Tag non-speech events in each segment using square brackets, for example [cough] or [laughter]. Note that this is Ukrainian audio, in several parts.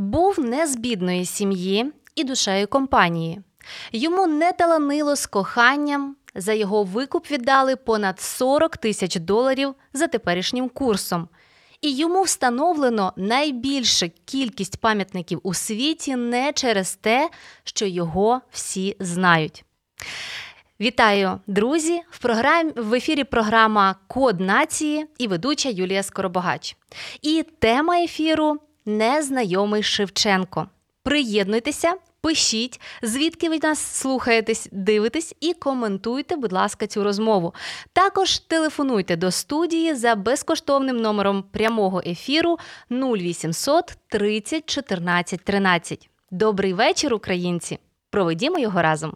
Був не з бідної сім'ї і душею компанії. Йому не таланило з коханням. За його викуп віддали понад 40 тисяч доларів за теперішнім курсом. І йому встановлено найбільшу кількість пам'ятників у світі не через те, що його всі знають. Вітаю, друзі! В програмі в ефірі програма Код нації і ведуча Юлія Скоробогач. І тема ефіру Незнайомий Шевченко. Приєднуйтеся, пишіть, звідки ви нас слухаєтесь, дивитесь і коментуйте, будь ласка, цю розмову. Також телефонуйте до студії за безкоштовним номером прямого ефіру 0800 30 14 13. Добрий вечір, українці! Проведімо його разом.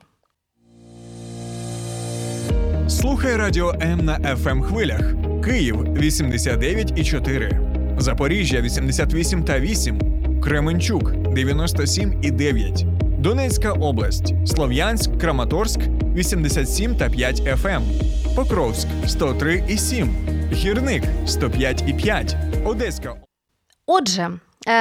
Слухай Радіо М на fm хвилях. Київ 89,4. Запоріжжя 88 та 8. Кременчук 97 і 9. Донецька область, Слов'янськ, Краматорськ 87 та 5 FM, Покровськ 103 і 7, Гірник 105 і 5, Одеська. Отже,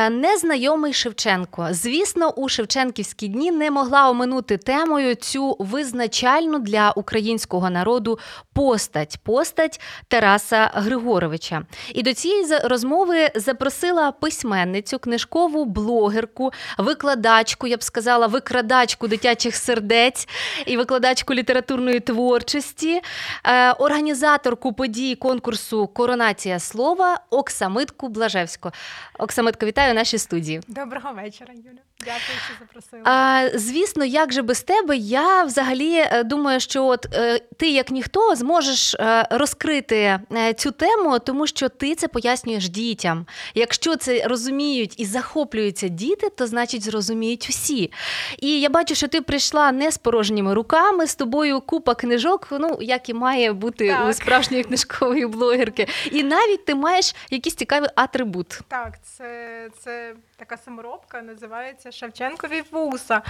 незнайомий Шевченко. Звісно, у Шевченківські дні не могла оминути темою цю визначальну для українського народу постать постать Тараса Григоровича. І до цієї розмови запросила письменницю, книжкову блогерку, викладачку, я б сказала, викрадачку дитячих сердець і викладачку літературної творчості, е, організаторку подій конкурсу Коронація слова Оксамитку Блажевську. Оксамитко, вітаю в нашій студії. Доброго вечора, Юля. Дякую, що запросила. А, звісно, як же без тебе, я взагалі е, думаю, що от е, ти, як ніхто, зможеш е, розкрити е, цю тему, тому що ти це пояснюєш дітям. Якщо це розуміють і захоплюються діти, то значить зрозуміють всі. І я бачу, що ти прийшла не з порожніми руками, з тобою купа книжок, ну як і має бути Так. у справжньої книжкової блогерки. І навіть ти маєш якийсь цікавий атрибут. Так, це, це така саморобка, називається Шевченкові вуса.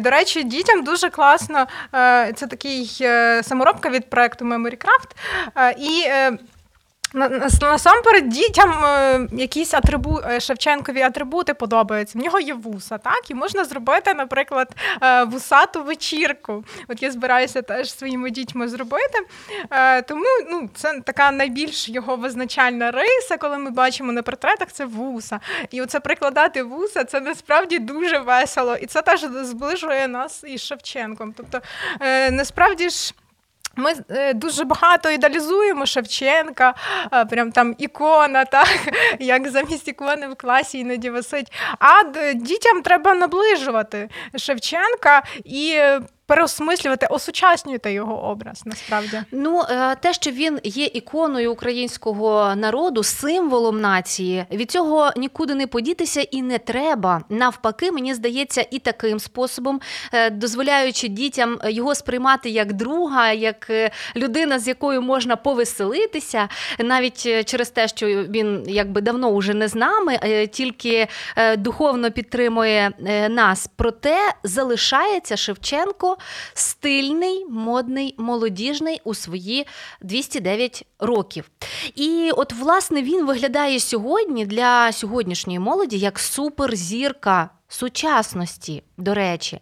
До речі, дітям дуже класно. е, Це такий е, саморобка від проекту Memory Craft. І е, на- насамперед дітям е, якісь атрибу... е, Шевченкові атрибути подобаються. В нього є вуса, так? І можна зробити, наприклад, е, вусату вечірку. От я збираюся теж своїми дітьми зробити. Тому ну, це така найбільш його визначальна риса, коли ми бачимо на портретах, це вуса. І оце прикладати вуса це насправді дуже весело. І це теж зближує нас із Шевченком. Тобто, насправді ж. Ми е, дуже багато ідеалізуємо Шевченка, е, прям там ікона, так [laughs] як замість ікони в класі іноді висить. А дітям треба наближувати Шевченка і переосмислювати, осучаснювати його образ. Насправді Ну, е, те, що він є іконою українського народу, символом нації, від цього нікуди не подітися і не треба. Навпаки, мені здається, і таким способом, е, дозволяючи дітям його сприймати як друга, як е, людина, з якою можна повеселитися, навіть е, через те, що він якби давно уже не з нами, е, тільки е, духовно підтримує е, нас. Проте залишається Шевченко стильний, модний, молодіжний у свої 209 років. І от, власне, він виглядає сьогодні для сьогоднішньої молоді як суперзірка. Сучасності, до речі,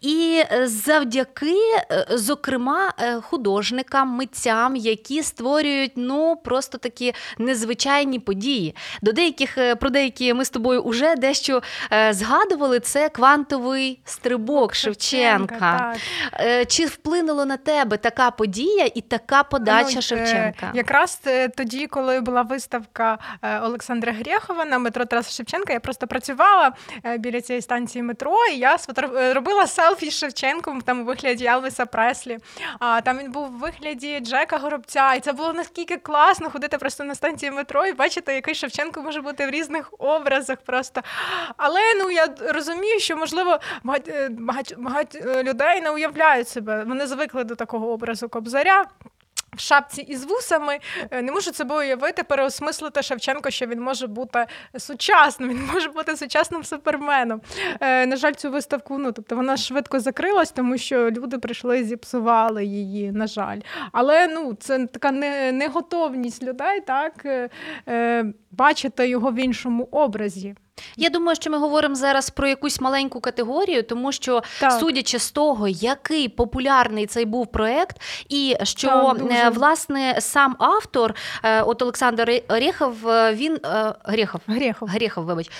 і е, завдяки, е, зокрема, е, художникам, митцям, які створюють ну просто такі незвичайні події. До деяких про деякі ми з тобою вже дещо згадували. Це квантовий стрибок Шевченка. так. Е, Чи вплинуло на тебе така подія і така подача Ну, Шевченка? Якраз тоді, коли була виставка Олександра Грєхова на метро Тараса Шевченка, я просто працювала біля цієї станції метро, і я раз робила селфі з Шевченком там у вигляді Елвіса Преслі. А там він був у вигляді Джека Горобця, і це було наскільки класно ходити просто на станції метро і бачити, який Шевченко може бути в різних образах. Просто але ну я розумію, що можливо багато, багато, багато людей не уявляють себе. Вони звикли до такого образу Кобзаря. В шапці із вусами е, не можу себе уявити, переосмислити Шевченко, що він може бути сучасним, він може бути сучасним суперменом. Е, на жаль, цю виставку ну, тобто вона швидко закрилась, тому що люди прийшли, і зіпсували її. На жаль, але ну це така неготовність людей, так е, бачити його в іншому образі. Я думаю, що ми говоримо зараз про якусь маленьку категорію, тому що, так. судячи з того, який популярний цей був проект, і що так, е, власне сам автор, е, от Олександр Орєхов, е, він Грехов, Грехов. Грехов, вибач,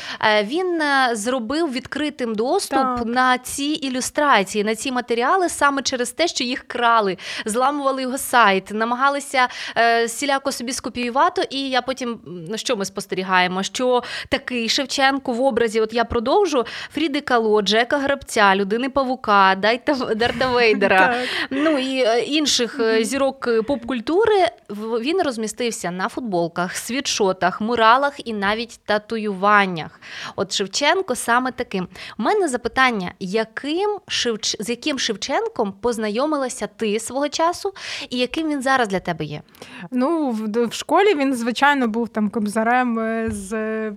він зробив відкритим доступ так. на ці ілюстрації, на ці матеріали саме через те, що їх крали, зламували його сайт, намагалися сіляко собі скопіювати. І я потім що ми спостерігаємо? Що такий Шевченко Шевченку в образі, от я продовжу Фріди Кало, Джека Грабця, людини Павука, Дайта Дарта [laughs] Вейдера, ну і е, інших е, зірок е, поп-культури. Він розмістився на футболках, світшотах, муралах і навіть татуюваннях. От Шевченко саме таким. У мене запитання, яким Шевч... з яким Шевченком познайомилася ти свого часу, і яким він зараз для тебе є? Ну, в, в школі він, звичайно, був там кобзарем з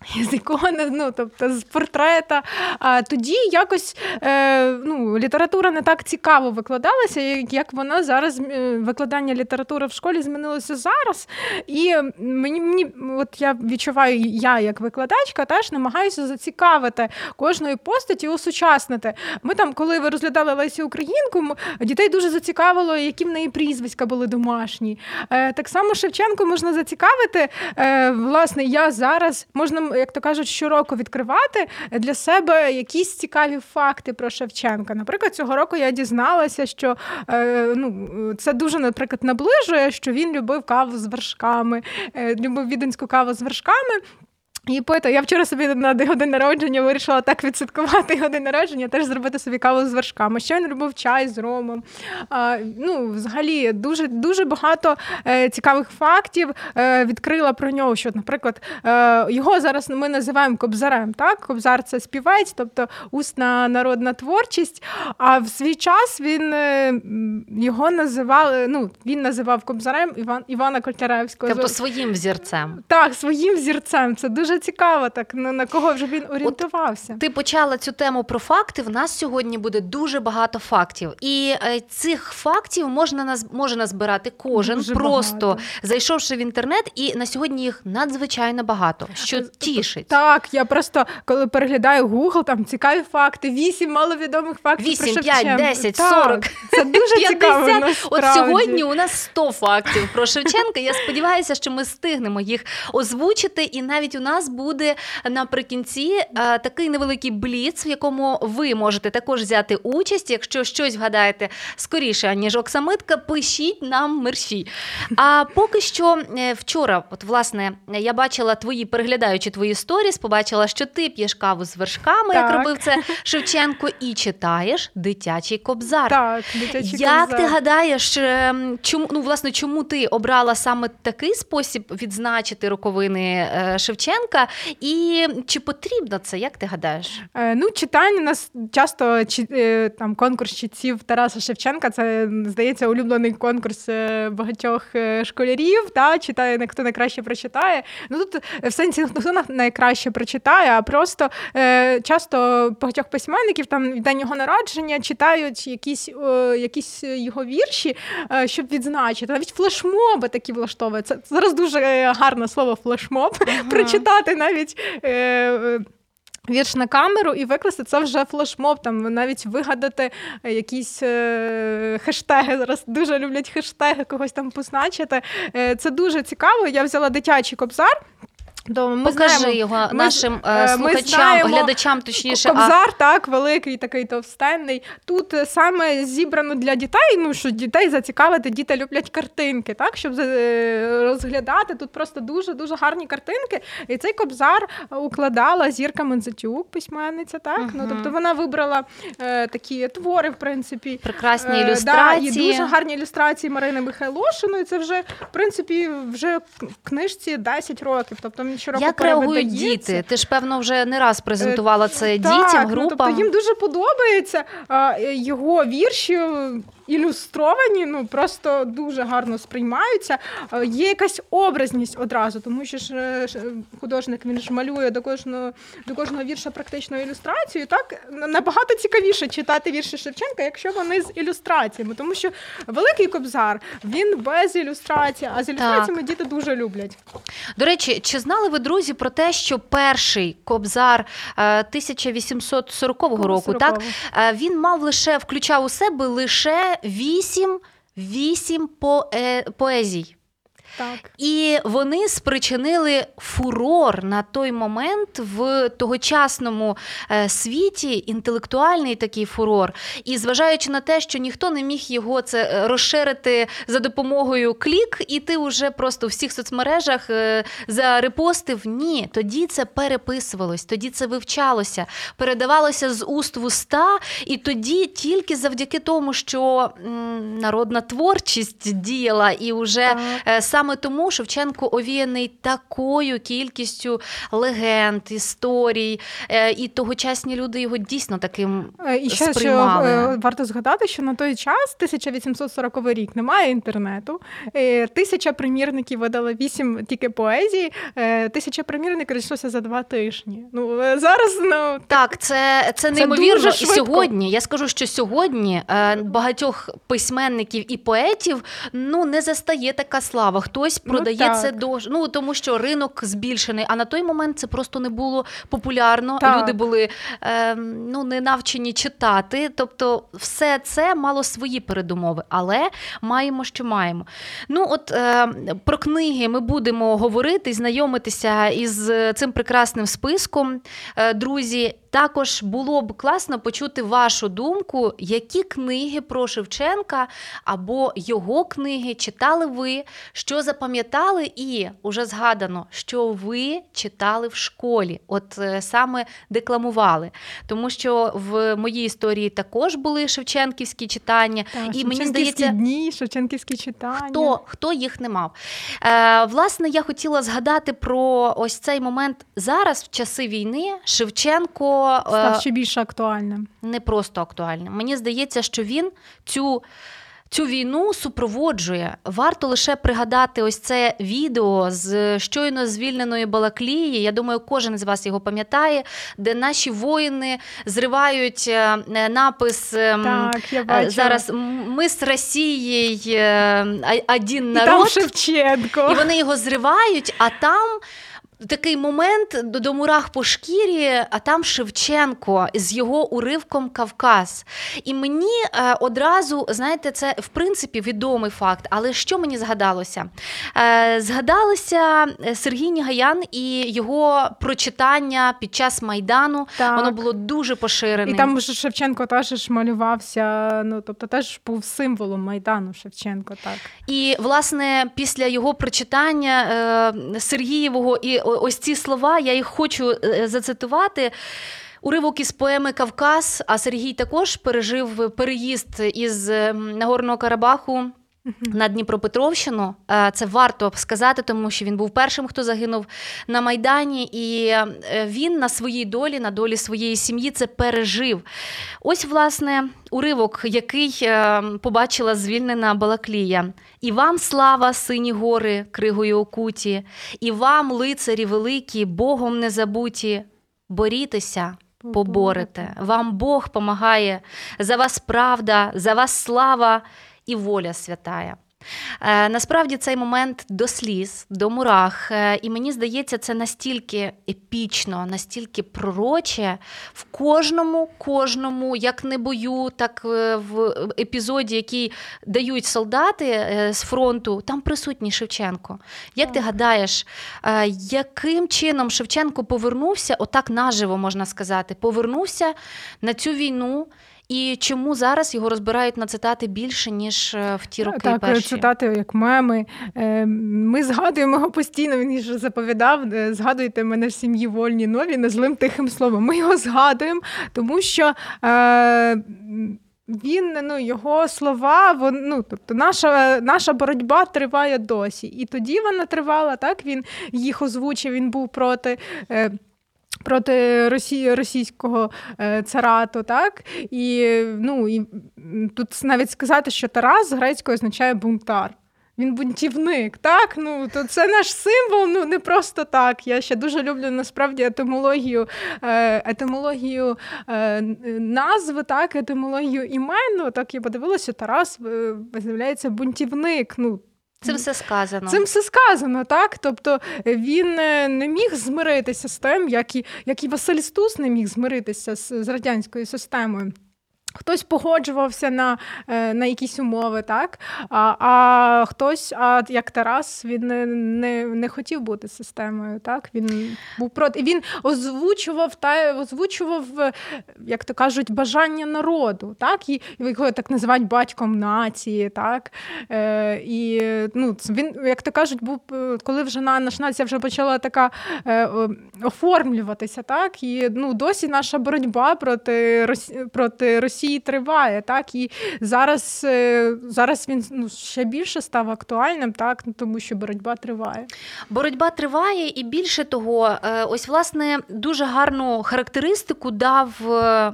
[laughs] з ікони, ну тобто з портрета. А тоді якось е, ну, література не так цікаво викладалася, як вона зараз е, викладання літератури в школі змінилося зараз. І мені мені от я відчуваю, я як викладачка теж намагаюся зацікавити кожної постаті, осучаснити. Ми там, коли ви розглядали Лесі Українку, дітей дуже зацікавило, які в неї прізвиська були домашні. Е, Так само Шевченко можна зацікавити. Е, Власне, я зараз можна як то кажуть, щороку відкривати для себе якісь цікаві факти про Шевченка. Наприклад, цього року я дізналася, що е, ну, це дуже, наприклад, наближує, що він любив каву з вершками, е, любив віденську каву з вершками. І поета, я вчора собі на день народження вирішила так відсвяткувати його день народження, теж зробити собі каву з вершками. Ще він любив чай з ромом. А, Ну, Взагалі, дуже дуже багато е, цікавих фактів е, відкрила про нього. Що, наприклад, е, його зараз ми називаємо кобзарем. так? Кобзар це співець, тобто усна народна творчість. А в свій час він е, його називав, ну, він називав кобзарем Іван, Івана Котляревського. Тобто своїм взірцем. Так, своїм взірцем. Це дуже цікаво, так на, на кого вже він орієнтувався. От ти почала цю тему про факти. В нас сьогодні буде дуже багато фактів, і е, цих фактів можна наз може назбирати кожен, дуже просто багато. зайшовши в інтернет, і на сьогодні їх надзвичайно багато. Що е, тішить. Так, я просто коли переглядаю Google, там цікаві факти, вісім маловідомих фактів. 8, про 5, 10, так, 40, Це дуже [laughs] 50. цікаво. От сьогодні у нас 100 фактів про Шевченка. Я сподіваюся, що ми стигнемо їх озвучити, і навіть у нас буде наприкінці е, такий невеликий бліц, в якому ви можете також взяти участь. Якщо щось вгадаєте скоріше, аніж Оксамитка, пишіть нам мерші. А поки що е, вчора, от власне, я бачила твої, переглядаючи твої сторіс, побачила, що ти п'єш каву з вершками, так. як робив це Шевченко, і читаєш дитячий кобзар. Так, дитячий Як кобзар. ти гадаєш, ем, чому ну власне чому ти обрала саме такий спосіб відзначити роковини е, Шевченка? Книжка, і чи потрібно це, як ти гадаєш? Е, ну, читання нас часто е, там конкурс читців Тараса Шевченка. Це здається улюблений конкурс е, багатьох школярів. Та читає хто найкраще прочитає. Ну тут в сенсі хто найкраще прочитає, а просто часто багатьох письменників там в день його народження читають якісь якісь його вірші, щоб відзначити. Навіть флешмоби такі влаштовують. Це зараз дуже гарне слово флешмоб. Ага. Прочитати записати навіть. Е, е, Вірш на камеру і викласти це вже флешмоб, там навіть вигадати якісь е, хештеги. Зараз дуже люблять хештеги, когось там позначити. Е, Це дуже цікаво. Я взяла дитячий кобзар. То ми Покажи знаємо, його ми, нашим е, е, слухачам, знаємо, глядачам, точніше. а- Кобзар, так, великий, такий товстенний. Тут е, саме зібрано для дітей, ну що дітей зацікавити, діти люблять картинки, так, щоб е, розглядати. Тут просто дуже-дуже гарні картинки. І цей кобзар укладала Зірка Мензатюк, письменниця, так? Ну, тобто вона вибрала е, такі твори, в принципі. Прекрасні Е, ілюстрації. Да, і дуже гарні ілюстрації Марини Михайлошиної. Це вже, в принципі, вже в книжці 10 років. Тобто щороку Як реагують діти? Ти ж певно вже не раз презентувала це Так, дітям, ну, групам. тобто їм дуже подобається е, його вірші. Ілюстровані, ну просто дуже гарно сприймаються. Е, Є якась образність одразу, тому що ж е, е, художник він ж малює до кожного до кожного вірша практично ілюстрацію. Так набагато цікавіше читати вірші Шевченка, якщо вони з ілюстраціями, тому що великий кобзар він без ілюстрації, а з ілюстраціями діти дуже люблять. До речі, чи знали ви, друзі, про те, що перший кобзар е, 1840 року, так 40-го. е, він мав лише включав у себе лише вісім, вісім поe- поезій. Так. І вони спричинили фурор на той момент в тогочасному е, світі, інтелектуальний такий фурор. І зважаючи на те, що ніхто не міг його це е, розширити за допомогою клік, і ти вже просто в всіх соцмережах е, зарепостив. Ні, тоді це переписувалось, тоді це вивчалося, передавалося з уст в уста, і тоді тільки завдяки тому, що народна творчість діяла і вже Так. Саме тому Шевченко овіяний такою кількістю легенд, історій, е, і тогочасні люди його дійсно таким Е, І ще сприймали. е, варто згадати, що на той час, 1840 рік, немає інтернету. Тисяча примірників видали вісім тільки поезії. Тисяча примірників розійшлося за два тижні. Ну зараз ну Так, це, це неймовірно. і сьогодні я скажу, що сьогодні багатьох письменників і поетів ну не застає така слава. Хтось Ну, продає так. це до ну тому, що ринок збільшений. А на той момент це просто не було популярно. Так. Люди були е, ну не навчені читати. Тобто, все це мало свої передумови, але маємо, що маємо. Ну, от е, про книги ми будемо говорити, знайомитися із цим прекрасним списком. Е, друзі, також було б класно почути вашу думку, які книги про Шевченка або його книги читали ви, що запам'ятали, і уже згадано, що ви читали в школі, от е, саме декламували. Тому що в моїй історії також були шевченківські читання, та, і мені здається, дні, Шевченківські читання. Хто, хто їх не мав? Е, власне, я хотіла згадати про ось цей момент зараз, в часи війни, Шевченко е, став ще більш актуальним? не просто актуальним. Мені здається, що він цю. Цю війну супроводжує. Варто лише пригадати ось це відео з щойно звільненої Балаклії. Я думаю, кожен з вас його пам'ятає, де наші воїни зривають е, напис ем, Так, я Е, бачила. Зараз ми з Росією е, один і там народ, Шевченко. і вони його зривають, а там. Такий момент до, мурах по шкірі, а там Шевченко з його уривком Кавказ. І мені е, одразу, знаєте, це в принципі відомий факт. Але що мені згадалося? Е, згадалося е, Сергій Нігаян і його прочитання під час Майдану. Так. Воно було дуже поширене. І там Шевченко теж малювався, ну тобто теж був символом Майдану Шевченко, так. І власне після його прочитання е, Сергієвого і ось ці слова я їх хочу е, зацитувати. Уривок із поеми Кавказ. А Сергій також пережив переїзд із е, Нагорного Карабаху. На Дніпропетровщину. Е, це варто сказати, тому що він був першим, хто загинув на Майдані, і е, він на своїй долі, на долі своєї сім'ї це пережив. Ось, власне, уривок, який е, побачила звільнена Балаклія. І вам слава, сині гори, кригою окуті, і вам, лицарі великі, Богом не забуті, борітеся. Поборете, вам Бог помагає, за вас правда, за вас слава і воля святая. Е, насправді цей момент до сліз, до мурах, е, і мені здається, це настільки епічно, настільки пророче в кожному, кожному, як не бою, так е, в епізоді, який дають солдати з фронту, там присутній Шевченко. Як ти гадаєш, яким чином Шевченко повернувся, отак наживо можна сказати, повернувся на цю війну? І чому зараз його розбирають на цитати більше, ніж е, в ті роки? Так, перші? цитати як меми. Е, ми згадуємо його постійно, він ж заповідав, е, згадуйте мене в сім'ї вольні нові, незлим тихим словом. Ми його згадуємо, тому що. Е, він ну його слова, вон, ну, тобто наша наша боротьба триває досі. І тоді вона тривала. Так він їх озвучив. Він був проти е, проти Росії російського е, царату, так і ну і тут навіть сказати, що Тарас з грецькою означає бунтар. Він бунтівник, так? Ну, то це наш символ, ну не просто так. Я ще дуже люблю насправді етимологію е, етимологію е, назви, так, етимологію імен. Так я подивилася, Тарас з'являється бунтівник. Ну, Цим все сказано. Цим все сказано, так? Тобто е, він е, не міг змиритися з тим, як і як і Василь Стус не міг змиритися з, з радянською системою. Хтось погоджувався на е, на якісь умови, так? А а хтось, а як Тарас, він не не, не хотів бути системою. так? Він був проти. Він озвучував та озвучував, як то кажуть, бажання народу, так? І його так називають батьком нації. так? Е, І ну, він, як то кажуть, був, коли вже наша нація вже почала така е, оформлюватися, так? І ну, досі наша боротьба проти проти Росії. Росії триває, так і зараз е, зараз він ну, ще більше став актуальним, так ну, тому що боротьба триває. Боротьба триває, і більше того, е, ось власне дуже гарну характеристику дав. Е,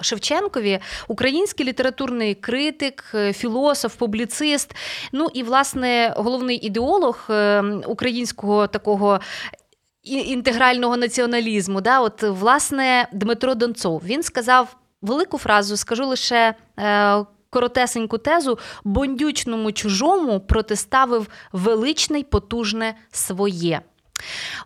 Шевченкові, український літературний критик, філософ, публіцист. Ну і власне головний ідеолог українського такого інтегрального націоналізму. Да, От власне Дмитро Донцов він сказав велику фразу, скажу лише. Е, Коротесеньку тезу бондючному чужому протиставив величне й потужне своє.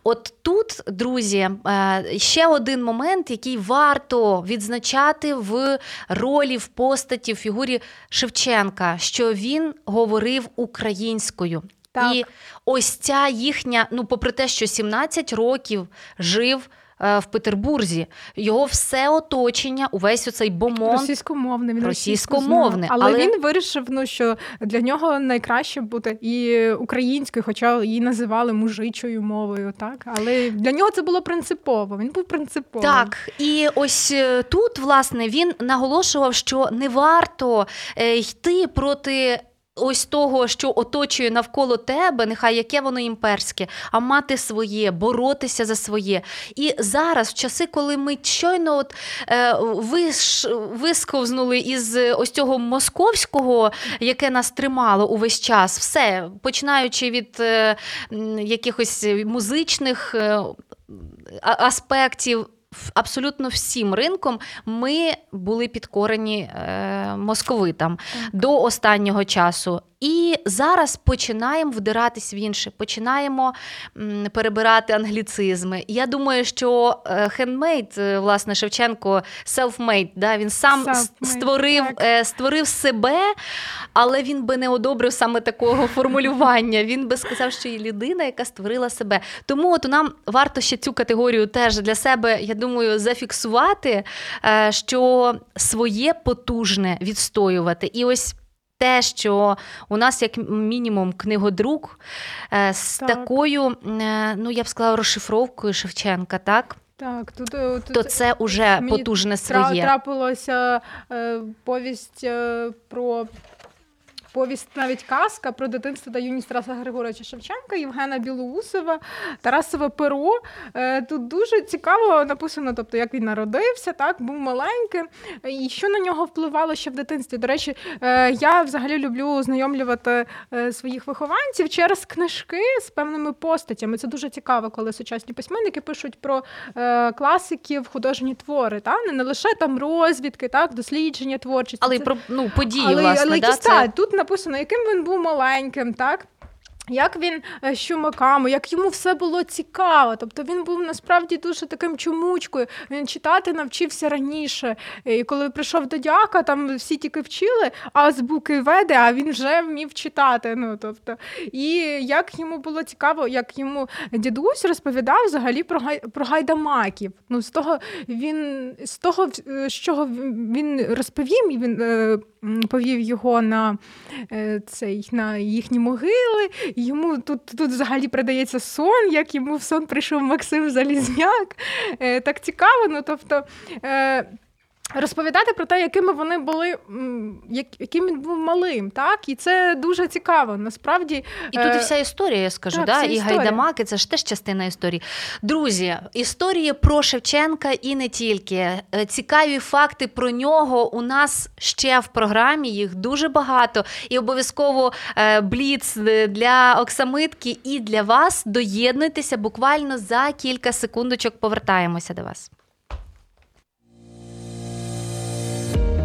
От тут, друзі, е, ще один момент, який варто відзначати в ролі, в постаті, в фігурі Шевченка, що він говорив українською. Так. І ось ця їхня, ну, попри те, що 17 років жив в Петербурзі. Його все оточення, увесь оцей бомон російськомовний. Він російськомовний. Але, але він вирішив, ну що для нього найкраще бути і українською, хоча її називали мужичою мовою. Так, але для нього це було принципово. Він був принциповим. Так, і ось е, тут, власне, він наголошував, що не варто е, йти проти ось того, що оточує навколо тебе, нехай яке воно імперське, а мати своє, боротися за своє. І зараз, в часи, коли ми щойно от, е, виш, висковзнули із ось цього московського, яке нас тримало увесь час, все, починаючи від е, якихось музичних е, аспектів абсолютно всім ринком ми були підкорені е, московитам до останнього часу. І зараз починаємо вдиратись в інше, починаємо перебирати англіцизми. Я думаю, що хендмейд, власне, Шевченко, self-made, да, він сам self-made, створив е, створив себе, але він би не одобрив саме такого [laughs] формулювання. Він би сказав, що є людина, яка створила себе. Тому от нам варто ще цю категорію теж для себе, я думаю, зафіксувати, е, що своє потужне відстоювати. І ось те, що у нас, як мінімум, книгодрук е, з так. такою, е, ну я б сказала, розшифровкою Шевченка, так? Так, тут, е, тут то це вже потужне своє. Трапилося е, повість е, про повість, навіть казка про дитинство та юність Тараса Григоровича Шевченка, Євгена Білоусова, Тарасове перо. Е, тут дуже цікаво написано, тобто як він народився, так був маленьким, і що на нього впливало ще в дитинстві. До речі, е, я взагалі люблю ознайомлювати е, своїх вихованців через книжки з певними постатями. Це дуже цікаво, коли сучасні письменники пишуть про класиків художні твори, так? не лише там розвідки, так, дослідження творчості. Але й про ну, події, але, власне. Але, да? Це... тут написано, яким він був маленьким, так? Як він е, з чумаками, як йому все було цікаво. Тобто він був насправді дуже таким чумучкою. Він читати навчився раніше. І коли прийшов до дяка, там всі тільки вчили, а з буки веде, а він вже вмів читати. Ну тобто, і як йому було цікаво, як йому дідусь розповідав взагалі про гай, про гайдамаків. Ну з того він з того, з чого він розповів, він е, повів його на е, цей на їхні могили. Йому тут тут взагалі продається сон, як йому в сон прийшов Максим Залізняк. Е, Так цікаво. ну тобто... Розповідати про те, якими вони були, яким він був малим, так і це дуже цікаво. Насправді і тут і е, вся історія, я скажу, так, да? і історія. гайдамаки це ж теж частина історії. Друзі, історії про Шевченка і не тільки е, цікаві факти про нього у нас ще в програмі. Їх дуже багато, і обов'язково е, бліц для Оксамитки і для вас. Доєднуйтеся буквально за кілька секундочок. Повертаємося до вас.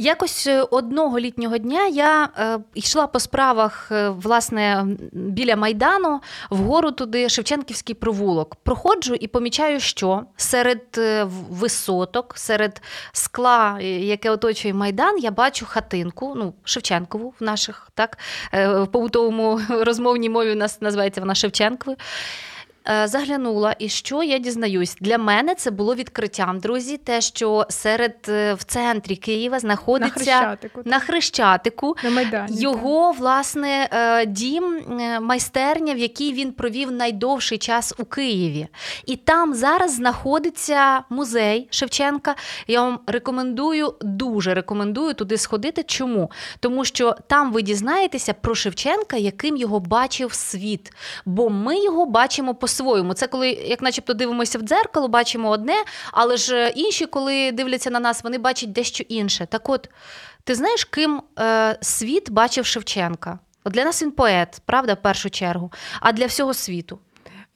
Якось е, одного літнього дня я е, йшла по справах е, власне біля майдану вгору туди Шевченківський провулок. Проходжу і помічаю, що серед висоток, серед скла, яке оточує майдан, я бачу хатинку, ну Шевченкову в наших так в побутовому [laughs] розмовній мові у нас називається вона Шевченковою. Е, заглянула, і що я дізнаюсь? Для мене це було відкриттям, друзі. Те, що серед е, в центрі Києва знаходиться на Хрещатику, на Хрещатику на Майдані, його власне е, дім, майстерня, в якій він провів найдовший час у Києві. І там зараз знаходиться музей Шевченка. Я вам рекомендую, дуже рекомендую туди сходити. Чому? Тому що там ви дізнаєтеся про Шевченка, яким його бачив світ. Бо ми його бачимо по по-своєму. Це коли, як начебто, дивимося в дзеркало, бачимо одне, але ж інші, коли дивляться на нас, вони бачать дещо інше. Так от, ти знаєш, ким е, світ бачив Шевченка? От Для нас він поет, правда, в першу чергу, а для всього світу.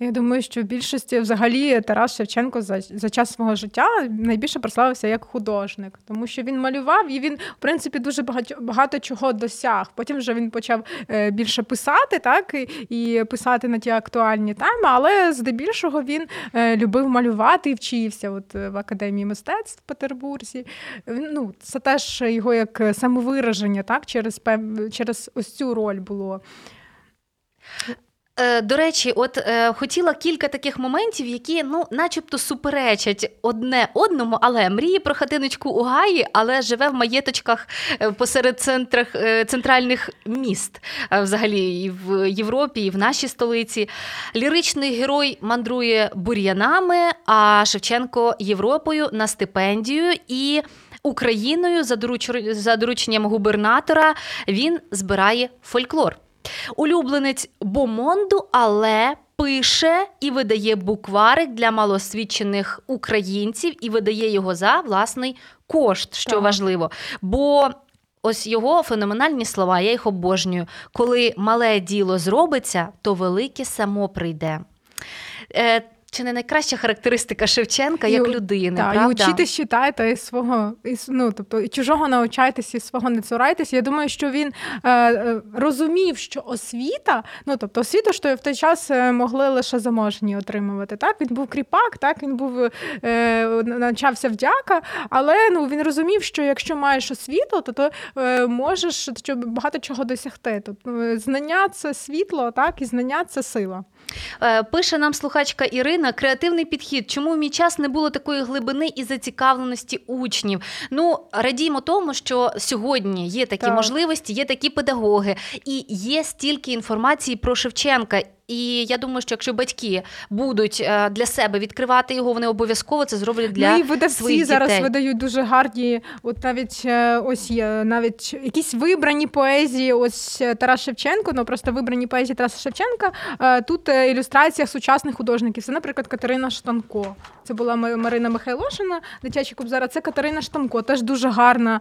Я думаю, що в більшості взагалі Тарас Шевченко за за час свого життя найбільше прославився як художник, тому що він малював і він, в принципі, дуже багато багато чого досяг. Потім вже він почав е, більше писати, так і писати на ті актуальні теми, але здебільшого він е, любив малювати і вчився. От в академії мистецтв в Петербурзі. Ну, це теж його як самовираження, так через через ось цю роль було. Е, до речі, от е, хотіла кілька таких моментів, які ну, начебто суперечать одне одному, але мріє про хатиночку у Гаї, але живе в маєточках е, посеред центрах, центральних міст, взагалі і в Європі, і в нашій столиці. Ліричний герой мандрує бур'янами, а Шевченко Європою на стипендію і. Україною за дорученням губернатора він збирає фольклор. Улюбленець Бомонду, але пише і видає букварик для малосвідчених українців і видає його за власний кошт, що так. важливо. Бо ось його феноменальні слова, я їх обожнюю. Коли мале діло зробиться, то велике само прийде. Чи не найкраща характеристика Шевченка як і, людини? Так, правда? і учитись читайте із свого із, ну, тобто і чужого навчайтеся, і свого не цурайтеся. Я думаю, що він е, е, розумів, що освіта, ну тобто освіту, що в той час е, могли лише заможні отримувати. Так, він був кріпак, так він був е, навчався вдяка, але ну він розумів, що якщо маєш освіту, то то е, можеш щоб багато чого досягти. Тобто знання це світло, так і знання це сила. Пише нам слухачка Ірина: креативний підхід. Чому в мій час не було такої глибини і зацікавленості учнів? Ну радіємо тому, що сьогодні є такі так. можливості, є такі педагоги, і є стільки інформації про Шевченка. І я думаю, що якщо батьки будуть е, для себе відкривати його, вони обов'язково це зроблять для ну, і видавці своїх зараз видають дуже гарні, от навіть е, ось є навіть якісь вибрані поезії. Ось е, Тарас Шевченко, ну просто вибрані поезії Тараса Шевченка. Тут ілюстрація сучасних художників. Це, наприклад, Катерина Штанко. Це була Марина Михайлошина, дитячий кубзара. Це Катерина Штанко, теж дуже гарна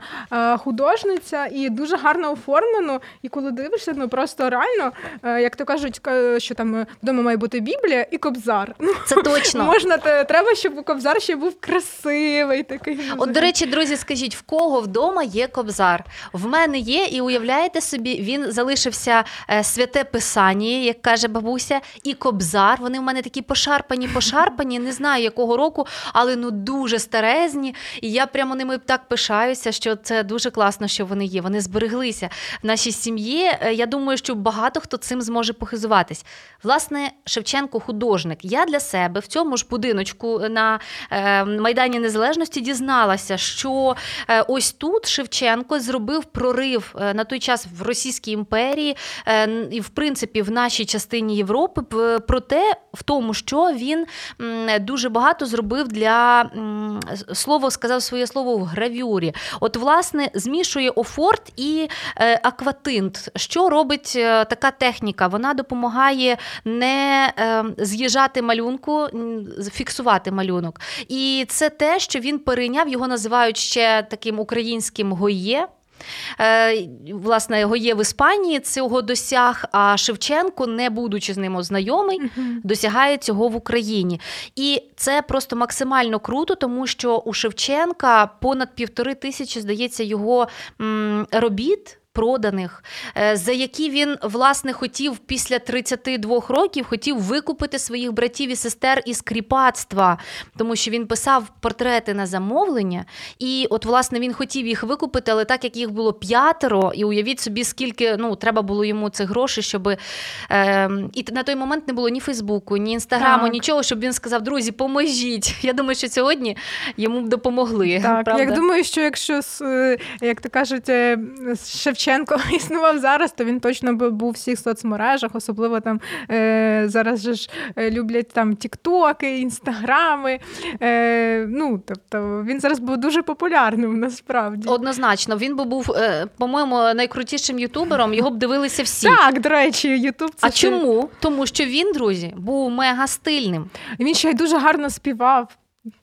художниця і дуже гарно оформлено. І коли дивишся, ну просто реально, як то кажуть, що там вдома має бути Біблія і Кобзар. [laughs] Ну, Це точно можна треба, щоб Кобзар ще був красивий. Такий от до речі, друзі, скажіть, в кого вдома є Кобзар? В мене є, і уявляєте собі, він залишився е, святе писання, як каже бабуся, і Кобзар. Вони в мене такі пошарпані, пошарпані. Не знаю якого року, але ну дуже старезні. І я прямо ними так пишаюся, що це дуже класно, що вони є. Вони збереглися в нашій сім'ї. Е, я думаю, що багато хто цим зможе похизуватись. Власне, Шевченко художник. Я для себе в цьому ж будиночку на е, Майдані Незалежності дізналася, що е, ось тут Шевченко зробив прорив е, на той час в Російській імперії і, в принципі, в нашій частині Європи. Проте в тому, що він дуже багато зробив для слово, сказав своє слово в гравюрі. От, власне, змішує офорт і акватинт. Що робить така техніка? Вона допомагає не ем, з'їжджати малюнку, фіксувати малюнок. І це те, що він перейняв, його називають ще таким українським гоє. Е, власне, його є в Іспанії, цього досяг. А Шевченко, не будучи з ним ознайомий, досягає цього в Україні. І це просто максимально круто, тому що у Шевченка понад півтори тисячі, здається, його робіт проданих, е, за які він власне хотів після 32 років хотів викупити своїх братів і сестер із кріпацтва, тому що він писав портрети на замовлення, і от власне він хотів їх викупити, але так як їх було п'ятеро, і уявіть собі, скільки ну треба було йому цих грошей, щоб е, і на той момент не було ні Фейсбуку, ні інстаграму, так. нічого, щоб він сказав: друзі, поможіть. [laughs] Я думаю, що сьогодні йому б допомогли. Так, правда? я думаю, що якщо е, як то кажуть, Шевченко Шевченко [laughs] існував зараз, то він точно би був в всіх соцмережах, особливо там е, зараз же ж е, люблять там Тіктоки, Інстаграми. Е, ну, тобто він зараз був дуже популярним насправді. Однозначно, він би був, е, по-моєму, найкрутішим ютубером, його б дивилися всі. Так, до речі, Ютуб це. А ще... чому? Тому що він, друзі, був мега стильним. Він ще й дуже гарно співав.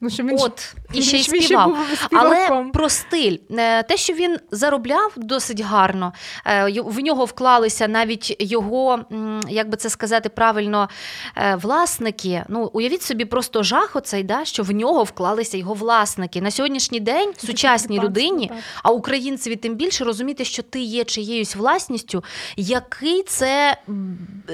Ну, що він От, і ще й співав. Але про стиль. Е, те, що він заробляв досить гарно, е, в нього вклалися навіть його, як би це сказати правильно, е, власники. Ну, Уявіть собі, просто жах оцей, да, що в нього вклалися його власники. На сьогоднішній день сучасній людині, а українцеві тим більше розуміти, що ти є чиєюсь власністю, який це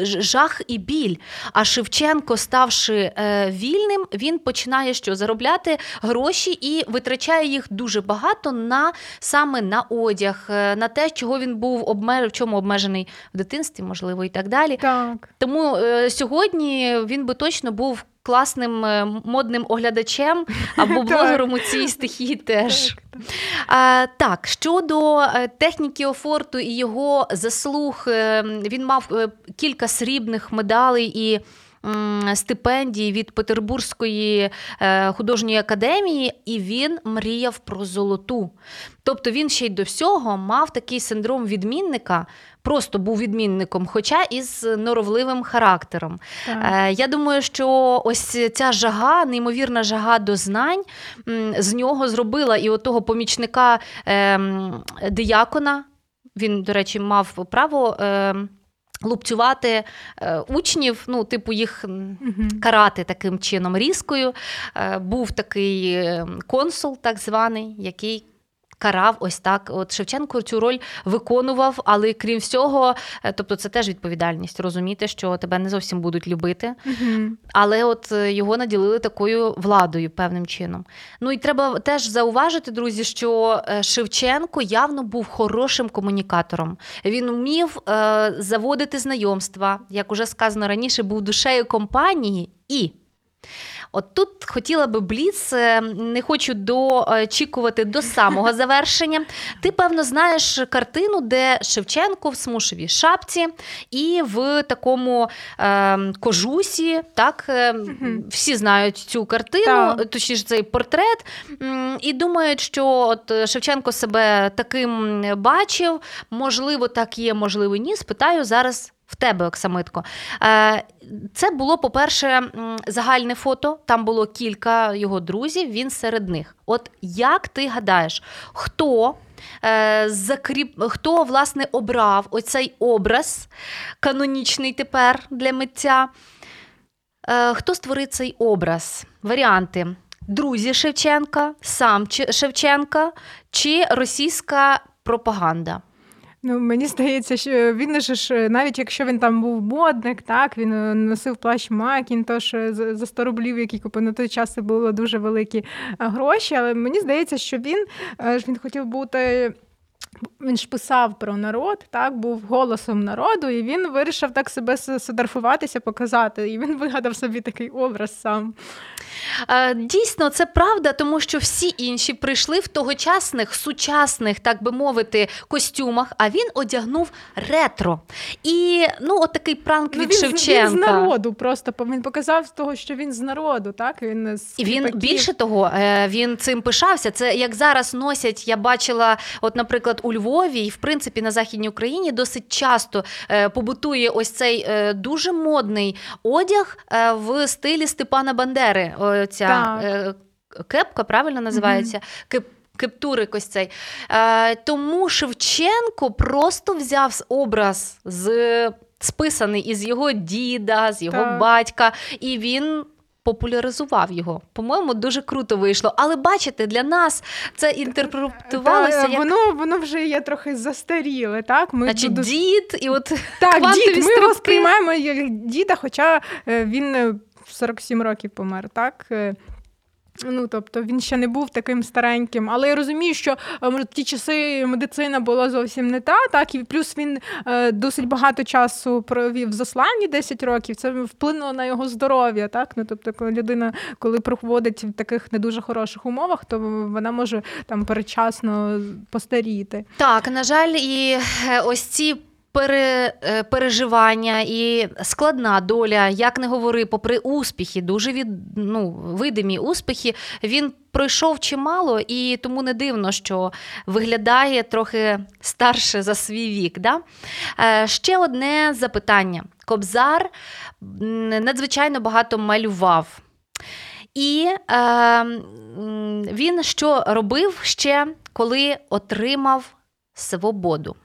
жах і біль. А Шевченко, ставши вільним, він починає що заробляти гроші і витрачає їх дуже багато на саме на одяг, е, на те, чого він був обмеж... в чому обмежений в дитинстві, можливо, і так далі. Так. Тому е, сьогодні він би точно був. Класним е, модним оглядачем [laughs] або блогером у цій стихії теж. А, Так, щодо техніки офорту і його заслуг, він мав кілька срібних медалей і стипендії від Петербурзької е, художньої академії, і він мріяв про золоту. Тобто він ще й до всього мав такий синдром відмінника. Просто був відмінником, хоча і з норовливим характером. Так. Е, я думаю, що ось ця жага, неймовірна жага до знань, з нього зробила і отого помічника е, диякона. Він, до речі, мав право е, лупцювати е, учнів, ну, типу, їх карати таким чином різкою. Е, був такий е, консул, так званий, який карав ось так. От Шевченко цю роль виконував, але крім всього, е, тобто це теж відповідальність розуміти, що тебе не зовсім будуть любити. Угу. Але от е, його наділили такою владою певним чином. Ну і треба теж зауважити, друзі, що е, Шевченко явно був хорошим комунікатором. Він вмів е, заводити знайомства, як уже сказано раніше, був душею компанії і. От тут хотіла би Бліц, е, не хочу дочікувати до самого [laughs] завершення. Ти, певно, знаєш картину, де Шевченко в смушевій шапці і в такому е, кожусі. Так, е, всі знають цю картину, точніше цей портрет, і думають, що от Шевченко себе таким бачив. Можливо, так є, можливо, ні. Спитаю зараз в тебе, Оксамитко. Е, це було, по-перше, загальне фото. Там було кілька його друзів, він серед них. От як ти гадаєш, хто е, закріп... хто власне обрав оцей образ канонічний тепер для митця? Е, хто створив цей образ? Варіанти. Друзі Шевченка, сам Шевченка чи російська пропаганда? Ну, мені здається, що він ж навіть якщо він там був модник, так він е, носив плащ Макінтош е, за 100 рублів, які купив на той час це були дуже великі е, гроші. Але мені здається, що він він хотів бути. Він ж писав про народ, так був голосом народу, і він вирішив так себе сфотографуватися, показати. І він вигадав собі такий образ сам. Е, дійсно, це правда, тому що всі інші прийшли в тогочасних, сучасних, так би мовити, костюмах, а він одягнув ретро. І ну, от такий пранк ну, від він, Шевченка. Він з народу просто він показав з того, що він з народу. так? Він з І він більше того, е, він цим пишався. Це як зараз носять, я бачила, от, наприклад, у Львові, і в принципі на Західній Україні досить часто е, побутує ось цей дуже модний одяг в стилі Степана Бандери ця е, кепка, правильно називається? Mm-hmm. Кеп. Кептурик ось цей. Е, Тому Шевченко просто взяв образ з списаний із його діда, з його так. батька, і він. Популяризував його. По-моєму, дуже круто вийшло. Але бачите, для нас це інтерпретувалося. Та, як... Воно воно вже є трохи застаріле. так? Ми Значить, буду... дід, і от Так, дід, Ми його сприймаємо як діда, хоча е, він 47 років помер, так? Е, ну, тобто він ще не був таким стареньким, але я розумію, що е, в ті часи медицина була зовсім не та, так і плюс він е, досить багато часу провів в засланні 10 років. Це вплинуло на його здоров'я. Так, ну тобто, коли людина, коли проходить в таких не дуже хороших умовах, то вона може там передчасно постаріти. Так, на жаль, і ось ці пере, е, переживання і складна доля, як не говори, попри успіхи, дуже від, ну, видимі успіхи, він пройшов чимало, і тому не дивно, що виглядає трохи старше за свій вік. Да? Е, ще одне запитання: Кобзар надзвичайно багато малював. І е, він що робив ще, коли отримав свободу?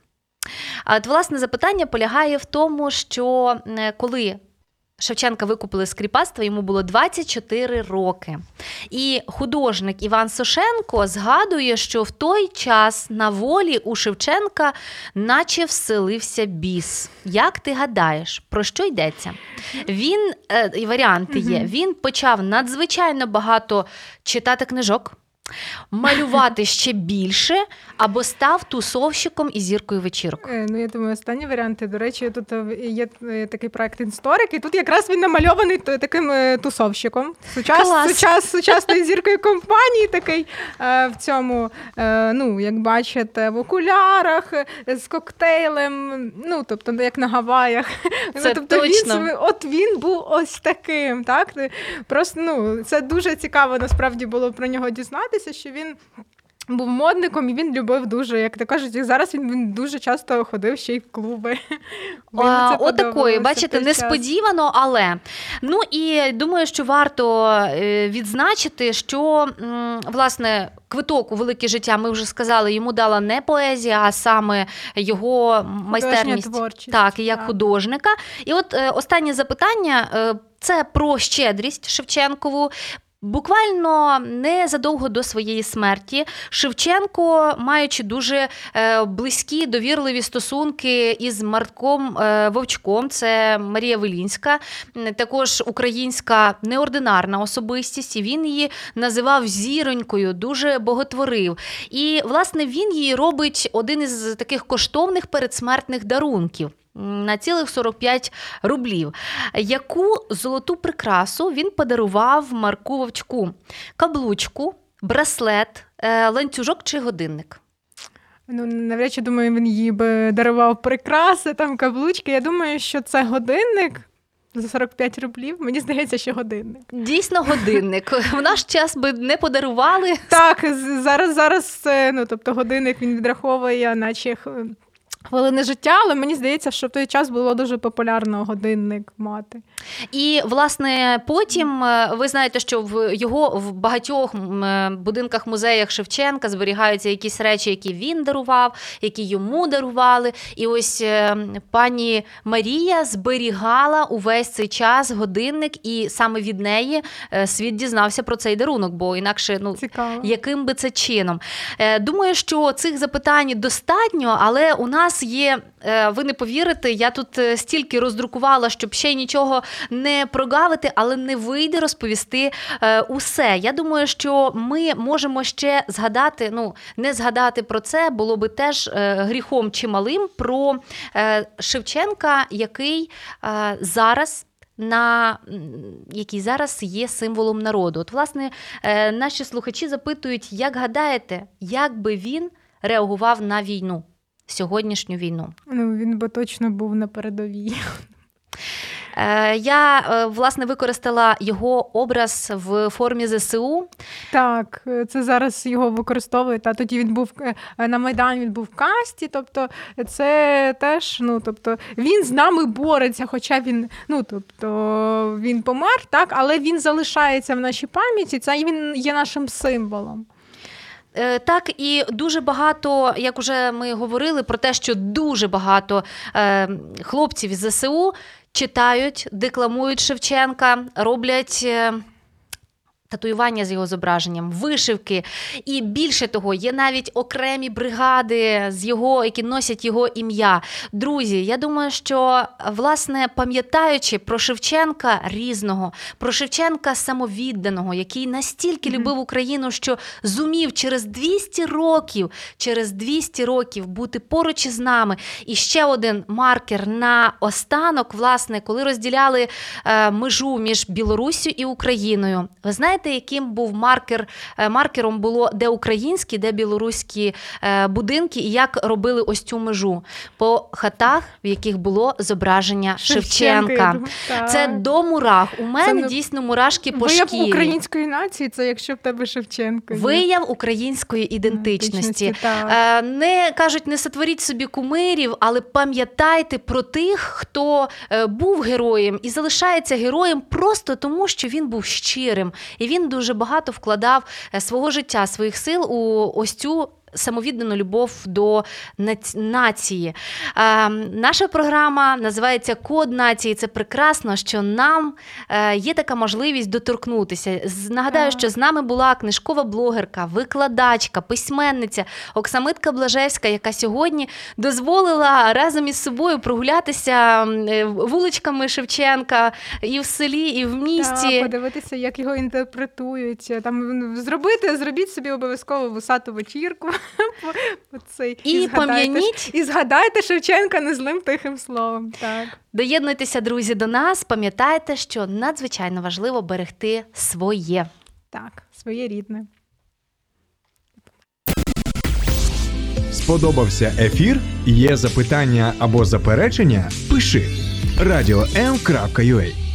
От, власне, запитання полягає в тому, що коли Шевченка викупили з кріпацтва, йому було 24 роки. І художник Іван Сошенко згадує, що в той час на волі у Шевченка наче вселився біс. Як ти гадаєш, про що йдеться? Він, е, варіанти є, він почав надзвичайно багато читати книжок малювати ще більше або став тусовщиком і зіркою вечірок? Е, ну, я думаю, останні варіанти. До речі, тут е, є е, такий проект історик, і тут якраз він намальований таким тусовщиком. Сучас, сучас, сучасною зіркою компанії такий в цьому, ну, як бачите, в окулярах з коктейлем, ну, тобто, як на Гаваях. [laughs] Це ну, тобто, точно. Він, от він був ось таким. так? Просто ну, це дуже цікаво насправді було про нього дізнатися здається, що він. Був модником, і він любив дуже, як то кажуть, зараз він він дуже часто ходив ще й в клуби. Отакої, бачите, несподівано, але ну і думаю, що варто е, відзначити, що власне квиток у велике життя ми вже сказали, йому дала не поезія, а саме його майстерність творчість. так, як так. художника. І от е, останнє запитання. Е, це про щедрість Шевченкову, Буквально незадовго до своєї смерті Шевченко, маючи дуже е, близькі довірливі стосунки із Мартком е, Вовчком, це Марія Велінська, також українська неординарна особистість. і Він її називав зіронькою, дуже боготворив. І, власне, він їй робить один із таких коштовних передсмертних дарунків. На цілих 45 рублів. Яку золоту прикрасу він подарував Марку Вовчку? Каблучку, браслет, е, ланцюжок чи годинник? Ну, навряд чи думаю, він їй би дарував прикраси, там каблучки. Я думаю, що це годинник за 45 рублів. Мені здається, що годинник. Дійсно, годинник. [laughs] В наш час би не подарували. Так, зараз зараз ну тобто годинник він відраховує, наче хвилини життя, але мені здається, що в той час було дуже популярно годинник мати. І власне потім е, ви знаєте, що в його в багатьох е, будинках музеях Шевченка зберігаються якісь речі, які він дарував, які йому дарували. І ось е, пані Марія зберігала увесь цей час годинник, і саме від неї світ дізнався про цей дарунок, бо інакше ну. Цікаво. Яким би це чином? Думаю, що цих запитань достатньо, але у нас є, е, ви не повірите, я тут е, стільки роздрукувала, щоб ще нічого не прогавити, але не вийде розповісти е, усе. Я думаю, що ми можемо ще згадати, ну не згадати про це було би теж гріхом чималим про Шевченка, який зараз. На який зараз є символом народу. От, власне, наші слухачі запитують, як гадаєте, як би він реагував на війну, сьогоднішню війну? Ну, він би точно був на передовій. Е, Я е, власне використала його образ в формі ЗСУ. Так, е, це зараз його використовують. А тоді він був на Майдані, він був в касті. Тобто, це теж, ну тобто, він з нами бореться, хоча він, ну тобто, він помер, так, але він залишається в нашій пам'яті. Це він є нашим символом. Е, Так, і дуже багато, як уже ми говорили, про те, що дуже багато е, хлопців із ЗСУ читають, декламують Шевченка, роблять. Татуювання з його зображенням, вишивки, і більше того, є навіть окремі бригади з його, які носять його ім'я. Друзі, я думаю, що власне пам'ятаючи про Шевченка різного, про Шевченка самовідданого, який настільки любив Україну, що зумів через 200 років, через 200 років бути поруч із нами. І ще один маркер на останок, власне, коли розділяли е, межу між Білоруссю і Україною. Ви знаєте, яким був маркер? Е, маркером було де українські, де білоруські е, будинки, і як робили ось цю межу по хатах, в яких було зображення Шевченка. так. Це до мурах. У мене не- дійсно мурашки по Вияв шкірі. української нації, це якщо в тебе Шевченко. Вияв української ідентичності. так. Е, Не кажуть, не сотворіть собі кумирів, але пам'ятайте про тих, хто був героєм і залишається героєм просто тому, що він був щирим, і він дуже багато вкладав е, свого життя, своїх сил у ось цю. Самовіддану любов до нац- нації. Е, наша програма називається Код нації. Це прекрасно, що нам е, є така можливість доторкнутися. Нагадаю, що з нами була книжкова блогерка, викладачка, письменниця Оксамитка Блажевська, яка сьогодні дозволила разом із собою прогулятися е, вуличками Шевченка і в селі, і в місті. Та, подивитися, як його інтерпретують. Там зробити, зробіть собі обов'язково вусату вечірку. [laughs] Оцей, І пам'яніть, І згадайте Шевченка незлим тихим словом. Так. доєднуйтеся, друзі, до нас. Пам'ятайте, що надзвичайно важливо берегти своє. Так, своє рідне. Сподобався ефір? Є запитання або заперечення? Пиши радіом.ua